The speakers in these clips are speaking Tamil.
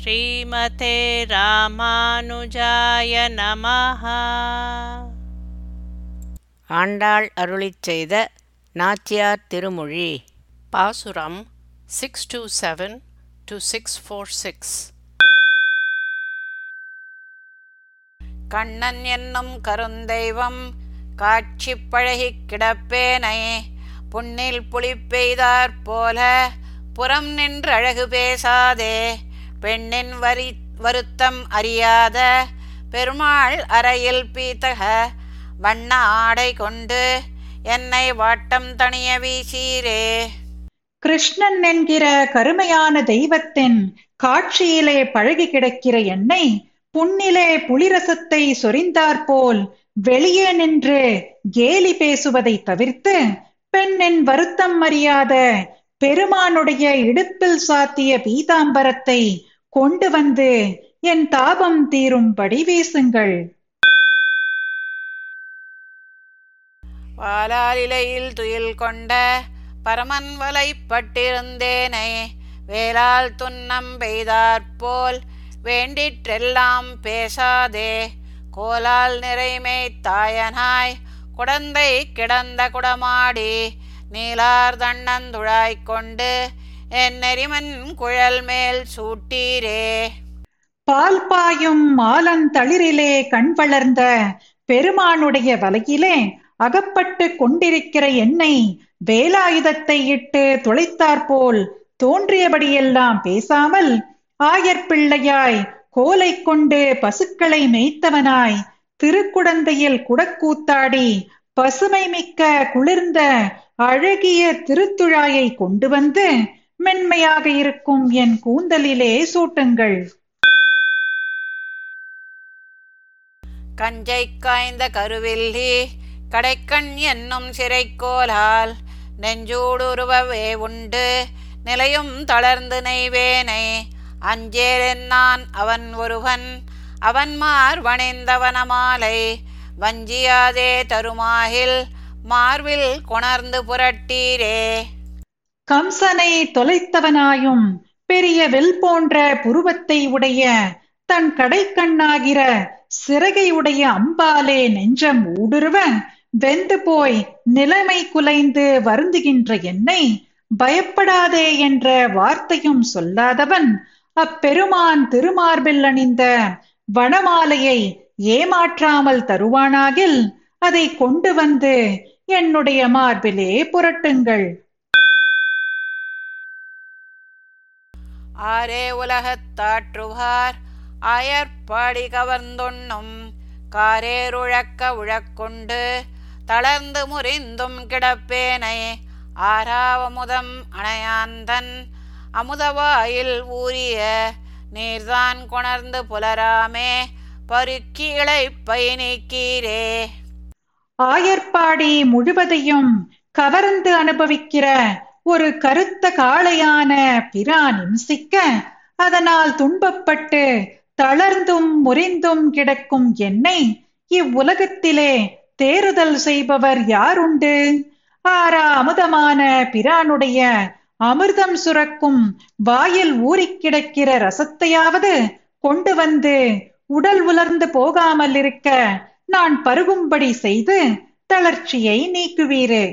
ஸ்ரீமதே ராமானுஜாய நமஹ. ஆண்டாள் அருளிச் செய்த நாச்சியார் திருமொழி. பாசுரம் six two seven two six four six Kannan என்னும் கருந்தெய்வம் காட்சி பழகிக் கிடப்பேனை. புண்ணில் புலி பெய்தாற் போல புறம் நின்று அழகு பேசாதே. பெண்ணின் வரி வருத்தம் அறியாத பெருமாள் அறையில் பீத்தக வண்ண ஆடை கொண்டு என்னை வாட்டம் தணிய வீசீரே. கிருஷ்ணன் என்கிற கருமையான தெய்வத்தின் காட்சியிலே பழகி கிடக்கிற என்னை புண்ணிலே புலிரசத்தை சொரிந்தாற்போல் வெளியே நின்று கேலி பேசுவதை தவிர்த்து பெண்ணின் வருத்தம் அறியாத பெருமானுடைய இடுப்பில் சாத்திய பீதாம்பரத்தை கொண்டு வந்து என் தாபம் தீரும்படி வீசுங்கள். வாலாலிலையில் துயில் கொண்ட பரமன் வலைப்பட்டிருந்தேனே வேளால் துன்னம் பெய்தாற்போல் வேண்டிற்றெல்லாம் பேசாதே கோலால் நிறைமை தாயனாய் குடந்தை கிடந்த குடமாடி நீலார் தண்ணந்துழாய்க் கொண்டு என் நெறிமன் குழல் மேல் சூட்டீரே. பால் பாயும் மாலன் தளிரிலே கண் வளர்ந்த பெருமானுடைய வலையிலே அகப்பட்டு கொண்டிருக்கிற என்னை வேலாயுதத்தை இட்டு துளைத்தாற்போல் தோன்றியபடியெல்லாம் பேசாமல் ஆயர் பிள்ளையாய் கோலை கொண்டு பசுக்களை மேய்த்தவனாய் திருக்குடந்தையில் குடக்கூத்தாடி பசுமை மிக்க குளிர்ந்த அழகிய திருத்துழாயை கொண்டு வந்து மென்மையாக இருக்கும் என் கூந்தலிலே சூட்டுங்கள். கஞ்சை காய்ந்த கருவில்லி கடைக்கண் என்னும் சிறைக்கோலால் நெஞ்சூடுருவவே உண்டு நிலையும் தளர்ந்து நெய்வேனை. அஞ்சேரென்னான் அவன் ஒருவன் அவன் மார் வணிந்தவனமாலை வஞ்சியாதே தருமாகில் மார்வில் கொணர்ந்து புரட்டீரே. கம்சனை தொலைத்தவனாயும் பெரிய வெல் போன்ற புருவத்தை உடைய தன் கடைக்கண்ணாகிற சிறகை உடைய அம்பாலே நெஞ்சம் ஊடுருவ வெந்து போய் நிலைமை குலைந்து வருந்துகின்ற என்னை பயப்படாதே என்ற வார்த்தையும் சொல்லாதவன் அப்பெருமான் திருமார்பில் அணிந்த வனமாலையை ஏமாற்றாமல் தருவானாகில் அதை கொண்டு வந்து என்னுடைய மார்பிலே புரட்டுங்கள். ஆரே உலகத்தாற்றுவார் அயற்பாடி கவர்ந்தொண்ணும் காரேருழக்க உழக்கொண்டு தளர்ந்து முறிந்தும் கிடப்பேனை. ஆறாவமுதம் அணையாந்தன் அமுதவாயில் ஊறிய நீர்தான் கொணர்ந்து புலராமே. பருக்கி இழைப்பை நீக்கீரே. ஆயர்பாடி முழுவதையும் கவர்ந்து அனுபவிக்கிற ஒரு கருத்த காளையான பிரான் இம்சிக்க அதனால் துன்பப்பட்டு தளர்ந்தும் முறிந்தும் கிடக்கும் என்னை இவ்வுலகத்திலே தேறுதல் செய்பவர் யாருண்டு? ஆரா அமுதமான பிரானுடைய அமிர்தம் சுரக்கும் வாயில் ஊறிக் கிடக்கிற ரசத்தையாவது கொண்டு வந்து உடல் உலர்ந்து போகாமல் இருக்க நான் பருகும்படி செய்து தளர்ச்சியை நீக்குவீரே.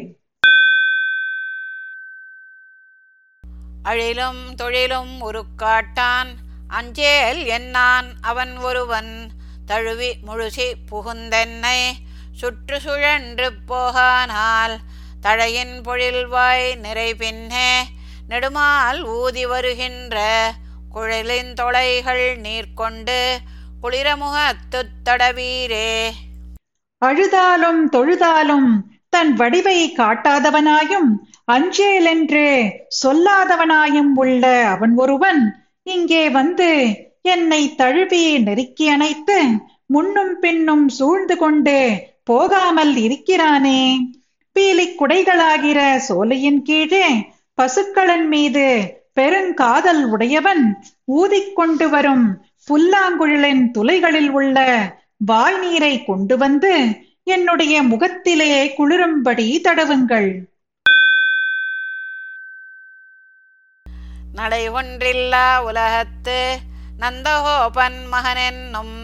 அழிலும் தொழிலும் உருக்காட்டான். அஞ்சேல் என்னான் அவன் ஒருவன். தழுவி முழுசி புகுந்தென்னை சுற்று சுழன்று போகானால். தழையின் பொழில்வாய் நிறை பின்னே நெடுமால் ஊதி வருகின்ற. குழலின் தொலைகள் நீர்கொண்டு குளிரமுகத்து தடவீரே அழுதாலும் தொழுதாலும் தன் வடிவை காட்டாதவனாயும் அஞ்சேலென்று சொல்லாதவனாயும் உள்ள அவன் ஒருவன் இங்கே வந்து என்னை தழுவி நெருக்கி அணைத்து முன்னும் பின்னும் சூழ்ந்து கொண்டு போகாமல் இருக்கிறானே. பீலிக் குடைகளாகிற சோலையின் கீழே பசுக்களின் மீது பெருங்காதல் உடையவன் ஊதிக்கொண்டு வரும் புல்லாங்குழலின் துளைகளில் உள்ள வாய் நீரை கொண்டு வந்து என்னுடைய முகத்திலே குளிரும்படி தடவுங்கள். நடை ஒன்றில்லா உலகத்து நந்தகோபன் மகனென்னும்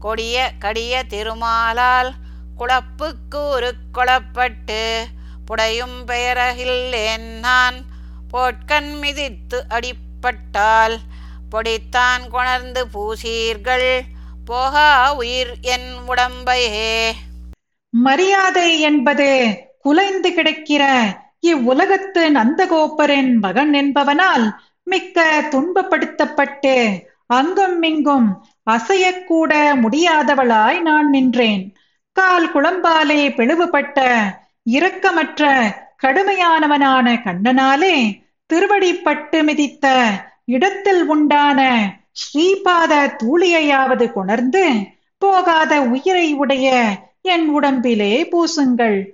கொடிய கடிய திருமாலால் குழப்புக்கு உருக்கொளப்பட்டு புடையும் பெயரகில்லேன் நான் போட்கண் மிதித்து அடிப்பட்டால் பொடித்தான் கொணர்ந்து பூசீர்கள் போகா உயிர் என் உடம்பையே. மரியாதை என்பது குலைந்து கிடக்கிற இவ்வுலகத்து நந்தகோபரின் மகன் என்பவனால் மிக்க துன்பப்படுத்தப்பட்டு அங்கும் இங்கும் அசையக்கூட முடியாதவளாய் நான் நின்றேன். கால் குழம்பாலே பிளவுபட்ட இரக்கமற்ற கடுமையானவனான கண்ணனாலே திருவடிப்பட்டு மிதித்த இடத்தில் உண்டான ஸ்ரீபாத தூளியையாவது கொணர்ந்து போகாத உயிரை உடைய என் உடம்பிலே பூசுங்கள்.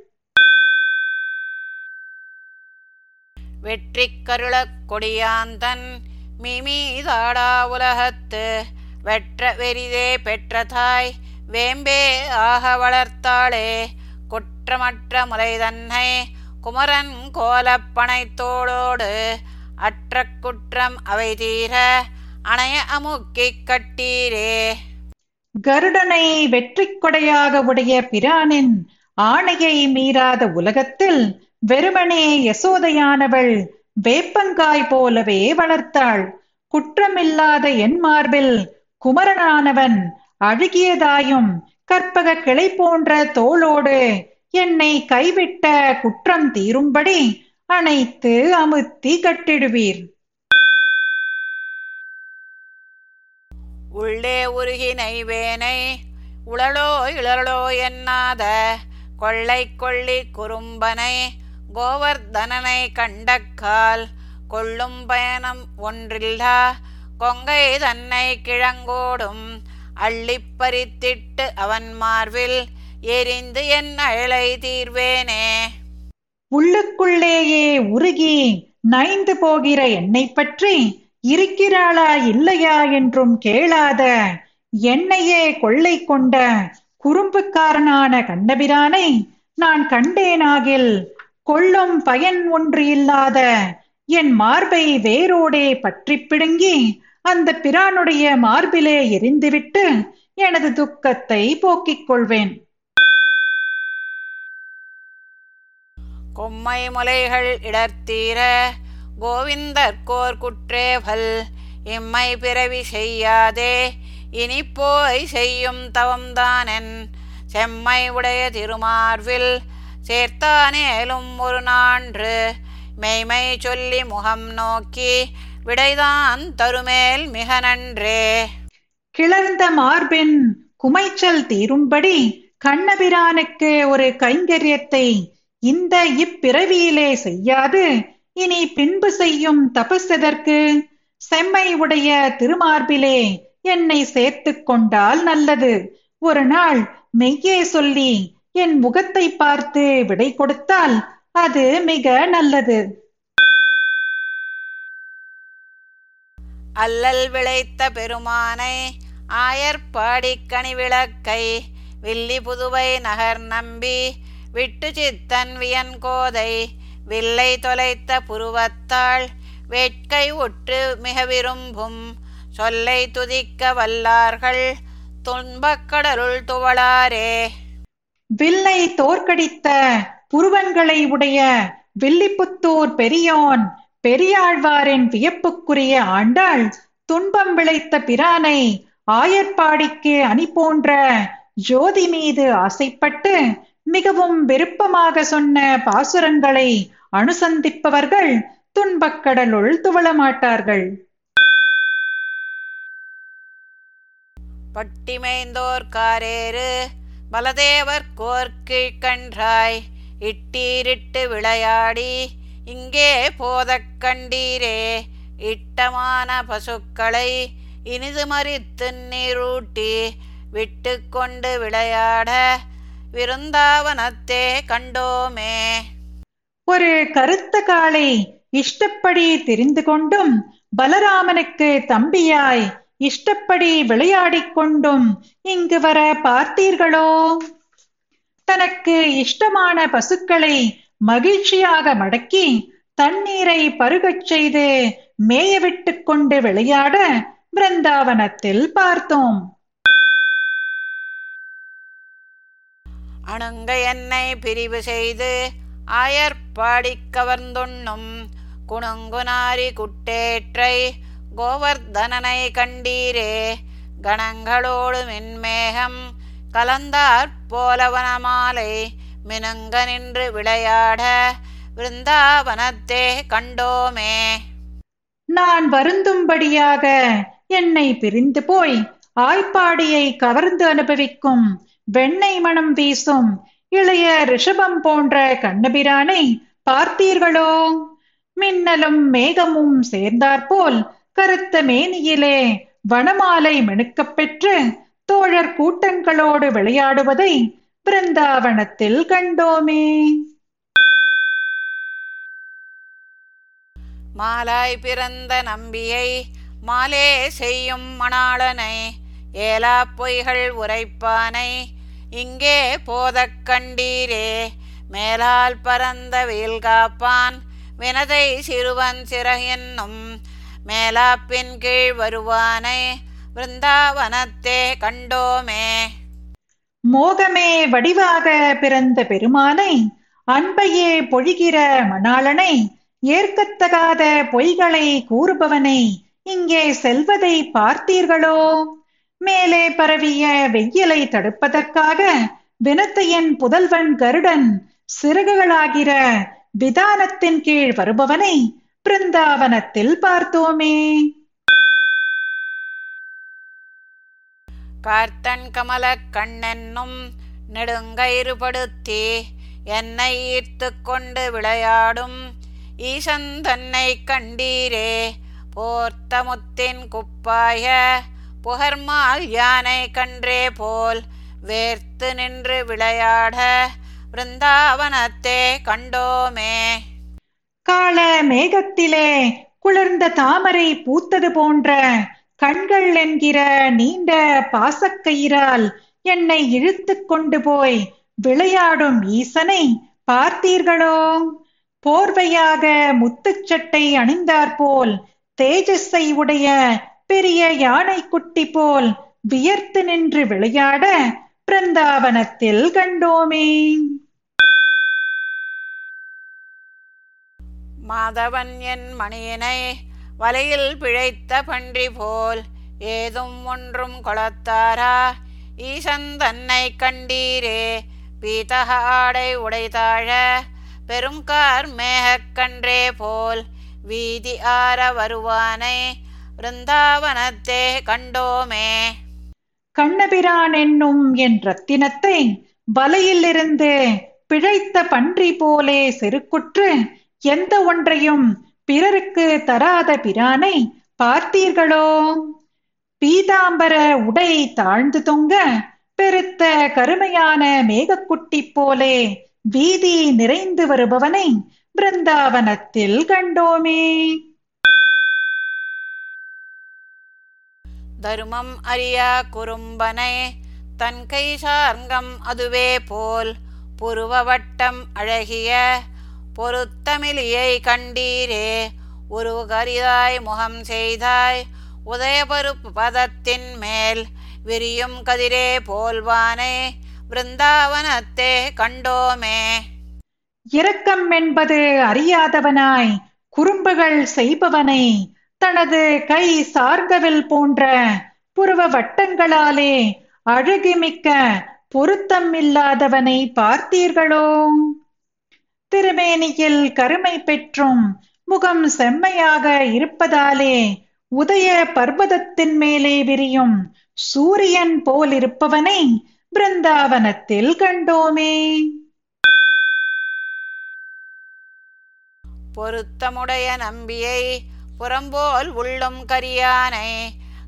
வெற்றி கருளக் கொடியாந்தன் மிமீதாடா உலகத்து வெற்ற வெறிதே பெற்ற தாய் வேம்பே ஆக வளர்த்தாளே. குற்றமற்ற முறை தன்னை குமரன் கோலப்பனைத்தோளோடு அற்ற குற்றம் அவை தீர அணைய அமுக்கி கட்டீரே. கருடனை வெற்றி கொடையாக உடைய பிரானின் ஆணையை மீறாத உலகத்தில் வெறுமனே யசோதையானவள் வேப்பங்காய் போலவே வளர்த்தாள். குற்றமில்லாத என் மார்பில் குமரனானவன் அழுகியதாயும் கற்பக கிளை போன்ற தோளோடு என்னை கைவிட்ட குற்றம் தீரும்படி அணைத்து அமுத்தி கட்டிடுவீர். உள்ளே உருகினை வேனை உளலோ இளலோ எண்ணாத கொள்ளை கொள்ளி குறும்பனை கோவர்தனனை கண்டக்கால் கொள்ளும் பயணம் ஒன்றில்லா. கொங்கை தன்னை கிழங்கோடும் அள்ளிப்பறித்திட்டு அவன் மார்பில் எரிந்து என் அழை தீர்வேனே. உள்ளுக்குள்ளேயே உருகி நைந்து போகிற என்னை பற்றி இருக்கிறாளா இல்லையா என்றும் கேளாத என்னையே கொள்ளை கொண்ட குறும்புக்காரனான கண்ணபிரானை நான் கண்டேனாகில் கொள்ளும் பயன் ஒன்று இல்லாத என் மார்பை வேரோடே பற்றி பிடுங்கி அந்த பிரானுடைய மார்பிலே எரிந்துவிட்டு எனது துக்கத்தை போக்கிக் கொள்வேன். கொம்மை முலைகள் இடர்த்தீர கோவிந்தற்கோர் குற்றேவல் இம்மை பிறவி செய்யாதே இனி போய் செய்யும் தவம்தானென் செம்மை உடைய திருமார்வில் சேர்த்தானேலும் ஒரு நான்று. மெய்மை சொல்லி முகம் நோக்கி விடைதான் தருமேல் மிக நன்றே. கிளர்ந்த மார்பின் குமைச்சல் தீரும்படி கண்ணபிரானுக்கு ஒரு கைங்கரியத்தை இந்த இப்பிறவியிலே செய்யாது இனி பின்பு செய்யும் தபஸெதற்கு செம்மை உடைய திருமார்பிலே என்னை சேர்த்துக் கொண்டால் நல்லது. ஒரு நாள் மெய்யே சொல்லி என் முகத்தை பார்த்து விடை கொடுத்தால் அது மிக நல்லது. அல்லல் விளைத்த பெருமானை ஆயர்பாடிக் கனி விளக்கை வில்லி புதுவை நகர் நம்பி விட்டு சித்தன் வியன் கோதை வில்லை தொலைத்த புருவத்தாள் வேட்கை ஒற்று மிக விரும்பும் சொல்லை துதிக்க வல்லார்கள் துன்பக்கடலுள் துவளாரே. வில்லை தோற்கடித்த புருவன்களை உடைய வில்லிபுத்தூர் பெரியோன் பெரியாழ்வாரின் வியப்புக்குரிய ஆண்டாள் துன்பம் விளைத்த பிரானை ஆயர்பாடிக்கு அணி போன்ற ஜோதி மீது ஆசைப்பட்டு மிகவும் விருப்பமாக சொன்ன பாசுரங்களை அனுசந்திப்பவர்கள் துன்பக்கடலுள் துவளமாட்டார்கள் பட்டிமைந்தோர் காரேறு பலதேவர் கோர் கீழ்கன்றாய் இட்டீரிட்டு விளையாடி இங்கே போதக் கண்டீரே இட்டமான பசுக்களை இனிது மறித்து நீரூட்டி விட்டு கொண்டு விளையாட விருந்தாவனத்தே கண்டோமே. ஒரு கருத்த காளை இஷ்டப்படி தெரிந்து கொண்டும் பலராமனுக்கு தம்பியாய் இஷ்டப்படி விளையாடிக் கொண்டும் இங்கு வர பார்த்தீர்களோ? தனக்கு இஷ்டமான பசுக்களை மகிழ்ச்சியாக மடக்கி தண்ணீரை பருகச் செய்து மேய கொண்டு விளையாட பிருந்தாவனத்தில் பார்த்தோம். அணுங்க என்னை பிரிவு செய்து ஆயர்பாடிக் கவர்ந்துண்ணும் குணங்குனாரி குட்டேற்றை கோவர்தனனை கண்டீரே. கணங்களோடு மின்மேகம் கலந்தாற் போலவனமாலை மினுங்க நின்று விளையாட விருந்தாவனத்தே கண்டோமே. நான் வருந்தும்படியாக என்னை பிரிந்து போய் ஆய்ப்பாடியை கவர்ந்து அனுபவிக்கும் வெண்ணெய் மணம் வீசும் இளைய ரிஷபம் போன்ற கண்ணபிரானை பார்த்தீர்களோ? மின்னலும் மேகமும் சேர்ந்தாற்போல் கருத்த மேனியிலே வனமாலை மினுக்கப் பெற்று தோழர் கூட்டங்களோடு விளையாடுவதை பிருந்தாவனத்தில் கண்டோமே. மாலாய் பிறந்த நம்பியை மாலே செய்யும் மணாளனை ஏலா பொய்கள் உரைப்பானை இங்கே போதக் கண்டீரே. மேலால் பரந்த வெயில் காப்பான் வினதை சிறுவன் சிறகென்னும் மேலாப்பின் கீழ் வருவானை விருந்தாவனத்தே கண்டோமே. மோகமே வடிவாக பிறந்த பெருமானை அன்பையே பொழிகிற மணாளனை ஏற்கத்தகாத பொய்களை கூறுபவனை இங்கே செல்வதை பார்த்தீர்களோ? மேலே பரவிய வெயிலை தடுப்பதற்காக வினத்தையன் புதல்வன் கருடன் சிறகுகளாகிற விதானத்தின் கீழ் வருபவனை பிருந்தாவனத்தில் பார்த்தோமே. கார்த்தன் கமல கண்ணென்னும் நெடுங்கயிறுபடுத்தி என்னை ஈர்த்து கொண்டு விளையாடும் ஈசன் தன்னை கண்டீரே. போர்த்த முத்தின் குப்பாய புகர்மால் யானை கன்றே போல் வேர்த்து நின்று விளையாட பிருந்தாவனத்தே கண்டோமே. கால மேகத்திலே குளிர்ந்த தாமரை பூத்தது போன்ற கண்கள் என்கிற நீண்ட பாசக்கயிறால் என்னை இழுத்துக் கொண்டு போய் விளையாடும் ஈசனை பார்த்தீர்களோ? போர்வையாக முத்துச்சட்டை அணிந்தாற்போல் தேஜஸை உடைய பெரிய யானை குட்டி போல் வியர்த்து நின்று விளையாட பிருந்தாவனத்தில் கண்டோமே. மாதவன் என் மணியினை வலையில் பிழைத்த பன்றி போல் ஏதும் ஒன்றும் கொளத்தாரா? ஈசன் தன்னை கண்டீரே பீதக ஆடை உடைதாழ பெருங்கார் மேகக்கன்றே போல் வீதி ஆற வருவானை விருந்தாவனத்தே கண்டோமே. கண்ணபிரான் என்னும் என் ரத்தினத்தை வலையிலிருந்து பிழைத்த பன்றி போலே செருக்குற்று எந்த ஒன்றையும் பிறருக்கு தராத பிரானை பார்த்தீர்களோ? பீதாம்பர உடை தாழ்ந்து தொங்க பெருத்த கருமையான மேகக்குட்டி போலே வீதி நிறைந்து வருபவனை பிருந்தாவனத்தில் கண்டோமே. தருமம் அறியா குறும்பனை தன் கை சார்ங்கம் அதுவே போல் புருவ வட்டம் அழகிய பொருத்தமிழியை கண்டீரே உருகரிதாய் முகம் செய்தாய் உதயபருப்பு பதத்தின் மேல் விரியும் கதிரே போல்வானே பிருந்தாவனத்தே கண்டோமே. இரக்கம் என்பது அறியாதவனாய் குறும்புகள் செய்பவனை தனது கை சார்ந்தவில் போன்ற புருவ வட்டங்களாலே அழுகிமிக்க பொருத்தம் இல்லாதவனை பார்த்தீர்களோ? திருமேனியில் கருமை பெற்றும் முகம் செம்மையாக இருப்பதாலே உதய பர்வதத்தின் மேலே விரியும் சூரியன் போல் இருப்பவனை பிருந்தாவனத்தில் கண்டோமே. பொருத்தமுடைய நம்பியை புறம்போல் உள்ளும் கரியானை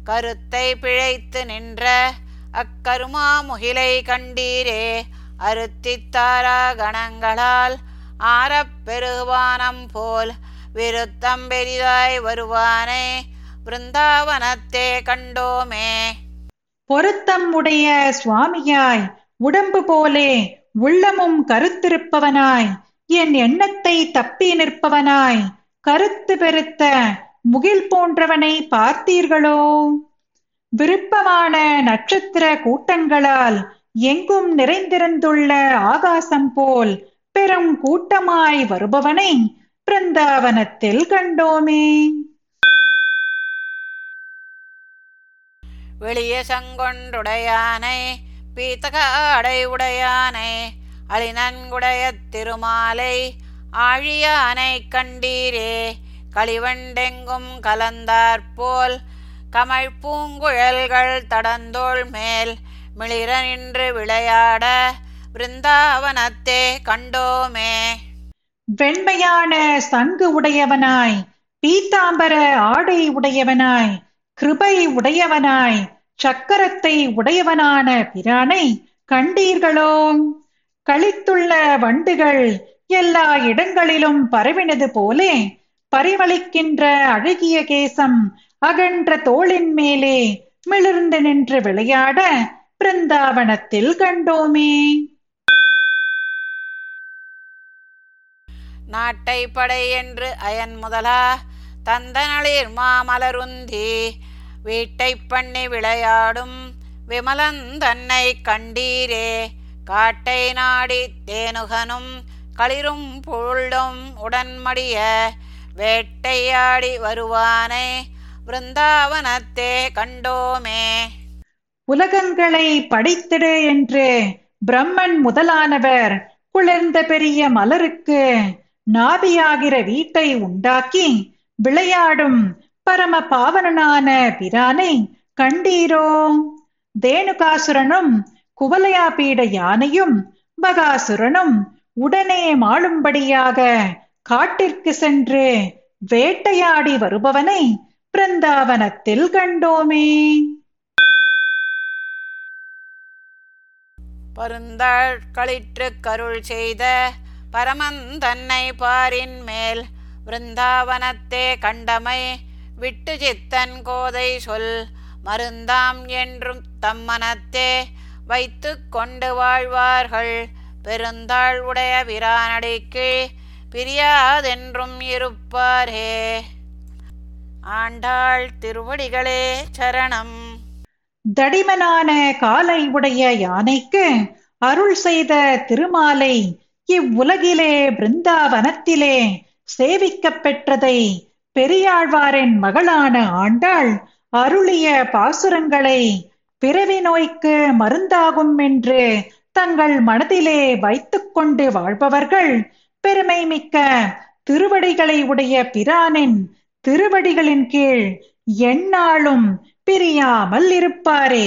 கருத்தை பிழைத்து நின்ற அக்கருமா முகிலை கண்டீரே அருத்தித்தாரா கணங்களால் ஆரப் பெருவானம் போல் விருத்தம் பெரிதாய் வருவானே பிருந்தாவனத்தே கண்டோமே. பொருத்தம் உடைய சுவாமியாய் உடம்பு போலே உள்ளமும் கருத்திருப்பவனாய் என் எண்ணத்தை தப்பி நிற்பவனாய் கருத்து பெருத்த முகில் போன்றவனை பார்த்தீர்களோ? விருப்பமான நட்சத்திர கூட்டங்களால் எங்கும் நிறைந்திருந்துள்ள ஆகாசம் போல் பெரும் கூட்டமாய் வருபவனை பிருந்தாவனத்தில் கண்டோமே. வெளிய சங்கொண்டுடையானை பீத்தகாடை உடையானை அழிநன்குடைய திருமாலை ஆழியானை கண்டீரே களிவண்டெங்கும் கலந்தாற்போல் கமல் பூங்குழல்கள் தடந்தோள் மேல் மிளிர நின்று விளையாட பிருந்தாவனத்தே கண்டோமே. வெண்மையான சங்கு உடையவனாய் பீத்தாம்பர ஆடை உடையவனாய் கிருபை உடையவனாய் சக்கரத்தை உடையவனான பிரானை கண்டீர்களோ? கழித்துள்ள வண்டுகள் எல்லா இடங்களிலும் பரவினது போலே பரிமளிக்கின்ற அழகிய கேசம் அகன்ற தோளின் மேலே மிளிர்ந்து நின்று விளையாட பிருந்தாவனத்தில் கண்டோமே. நாட்டை படை என்று அயன் முதலா தந்தனளிர் மாமலருந்தி வீட்டை பண்ணி விளையாடும் விமலன் தன்னை கண்டீரே. காட்டை நாடி தேனுகனும் களிரும் புள்ளும் உடன்மடிய வேட்டையாடி வருவானை பிருந்தாவனத்தே கண்டோமே. உலகங்களை படித்திடு என்று பிரம்மன் முதலானவர் குளிர்ந்த பெரிய மலருக்கு நாபியாகிற வீட்டை உண்டாக்கி விளையாடும் பரம பாவனனான பிரானை கண்டீரோ. தேனுகாசுரனும் குவலையாபீட யானையும் பகாசுரனும் உடனே மாளும்படியாக காட்டிற்கு சென்று வேட்டையாடி வருபவனை பிருந்தாவனத்தில் கண்டோமே. பருந்தாள் களிற்று கருள் செய்த பரமன் தன்னை பாரின் மேல் விருந்தாவனத்தே கண்டமை விட்டு சித்தன் கோதை சொல் மருந்தாம் என்றும் தம்மனத்தே வைத்து கொண்டு வாழ்வார்கள். பெருந்தாள் உடைய விரானடிக்கு பிரியாதென்றும் இருப்பாரே. ஆண்டாள் திருவடிகளே சரணம். தடிமனான காலை உடைய யானைக்கு அருள் செய்த திருமாலை இவ்வுலகிலே பிருந்தாவனத்திலே சேவிக்கப் பெற்றதை பெரியாழ்வாரின் மகளான ஆண்டாள் அருளிய பாசுரங்களை பிறவி நோய்க்கு மருந்தாகும் என்று தங்கள் மனதிலே வைத்துக்கொண்டு வாழ்பவர்கள் பெருமை மிக்க திருவடிகளை உடைய பிரானின் திருவடிகளின் கீழ் எந்நாளும் பிரியாமல் இருப்பாரே.